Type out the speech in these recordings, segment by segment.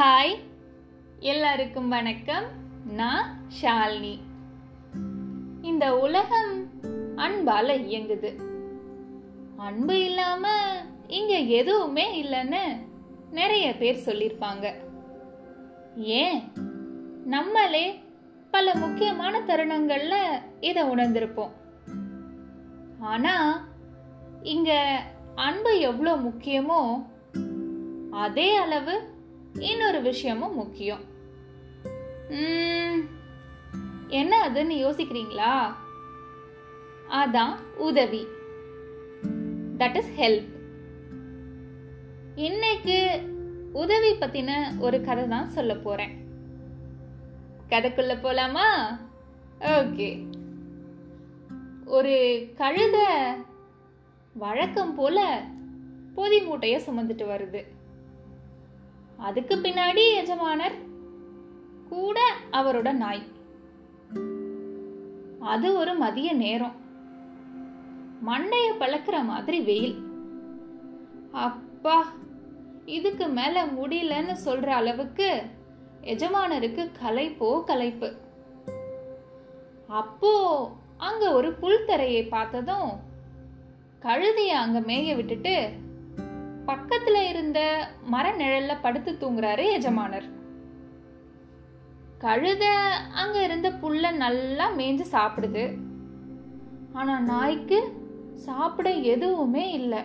Hi. எல்லாருக்கும் வணக்கம். நான் ஷாலினி. இந்த உலகம் அன்பால இயங்குது. அன்பு இல்லாம இங்க எதுவுமே இல்லைன்னு நிறைய பேர் சொல்லியிருப்பாங்க. ஏன்? நம்மளே பல முக்கியமான தருணங்கள்ல இதை உணர்ந்திருப்போம். ஆனா இங்க அன்பு எவ்வளோ முக்கியமோ அதே அளவு இன்னொரு விஷயமும் முக்கியம். என்ன அதுன்னு யோசிக்கிறீங்களா? அதான் உதவி. தட் இஸ் ஹெல்ப் இன்னைக்கு உதவி பத்தின ஒரு கதை தான் சொல்ல போறேன். கதைக்குள்ள போலாமா? ஓகே. ஒரு கழுத வழக்கம் போல பொதி மூட்டைய சுமந்துட்டு வருது. அதுக்கு பின்னாடி எஜமானர் கூட அவரோட நாய். அது ஒரு மதிய நேரம். மண்டைய பழக்கிற மாதிரி வெயில். அப்பா இதுக்கு மேல முடியலன்னு சொல்ற அளவுக்கு எஜமானருக்கு களைப்போ களைப்பு. அப்போ அங்க ஒரு புல்தரையை பார்த்ததும் கழுதைய அங்க மேய விட்டுட்டு பக்கத்துல இருந்த மர நிழல்ல படுத்து தூங்குறாரு எஜமானர். கழுத அங்க இருந்த புல்ல நல்லா மேய்ஞ்சு சாப்பிடுது. ஆனா நாய்க்கு சாப்பிட எதுவுமே இல்லை.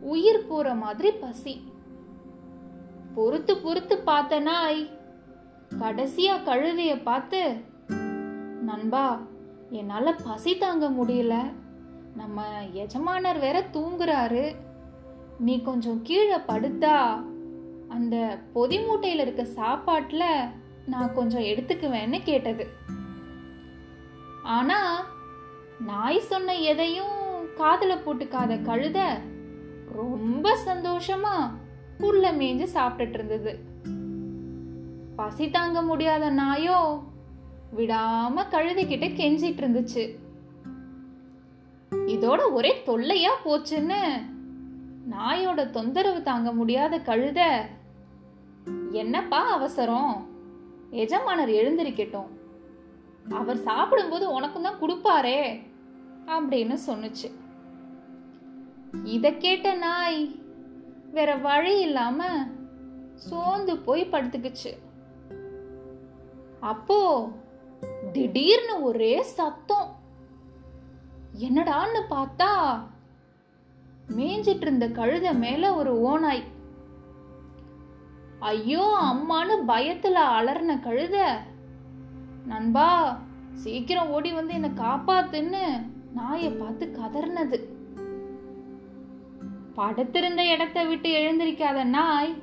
உயிர் போற மாதிரி பசி. பொறுத்து பொறுத்து பார்த்த நாய் கடைசியா கழுதைய பார்த்து நண்பா என்னால பசி தாங்க முடியல. நம்ம எஜமானர் வேற தூங்குறாரு. நீ கொஞ்சம் கீழே படுத்தா அந்த பொதி மூட்டையில் இருக்க சாப்பாட்டில் நான் கொஞ்சம் எடுத்துக்குவேன்னு கேட்டது. ஆனா நாய் சொன்ன எதையும் காதுல போட்டுக்காத கழுத ரொம்ப சந்தோஷமா புல்ல மேய்ஞ்சு சாப்பிட்டுட்டு இருந்தது. பசி தாங்க முடியாத நாயோ விடாம கழுதைகிட்ட கெஞ்சிட்டு இருந்துச்சு. இதோட ஒரே தொல்லையா போச்சுன்னு நாயோட தொந்தரவு தாங்க முடியாத கழுத. என்னப்பா அவசரம்? எஜமானர் எழுந்திருக்கட்டும். அவர் சாப்பிடும்போது உனக்கும் தான் கொடுப்பாரே அப்படின்னு சொன்னுச்சு. இத கேட்ட நாய் வேற வழி இல்லாம சோர்ந்து போய் படுத்துக்குச்சு. அப்போ திடீர்னு ஒரே சத்தம். என்னடான்னு பார்த்தா மேய்ஞ்சிட்டு இருந்த கழுத மேல ஒரு ஓனாய் ஐயோ அம்மான்னு பயத்துல அலர்ன கழுத. நண்பா சீக்கிரம் ஓடி வந்து என்னை காப்பாத்துன்னு நாயை பார்த்து கதர்னது படுத்திருந்த இடத்த விட்டு எழுந்திருக்காத நாய்.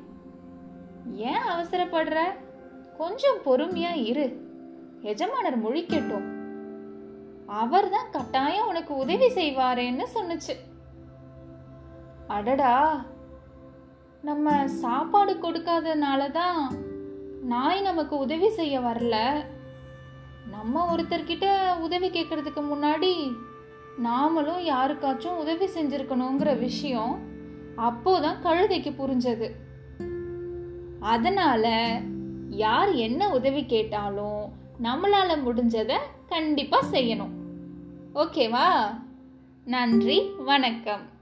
ஏன் அவசரப்படுற? கொஞ்சம் பொறுமையா இரு. எஜமானர் முழிக்கட்டும். அவர்தான் கட்டாயம் உனக்கு உதவி செய்வாரேன்னு சொன்னுச்சு. அடடா. நம்ம சாப்பாடு கொடுக்காதனால தான் நாய் நமக்கு உதவி செய்ய வரல. நம்ம ஒருத்தர்கிட்ட உதவி கேட்கறதுக்கு முன்னாடி நாமளும் யாருக்காச்சும் உதவி செஞ்சுருக்கணுங்கிற விஷயம் அப்போதான் கழுதைக்கு புரிஞ்சது. அதனால யார் என்ன உதவி கேட்டாலும் நம்மளால முடிஞ்சதை கண்டிப்பாக செய்யணும். ஓகேவா? நன்றி வணக்கம்.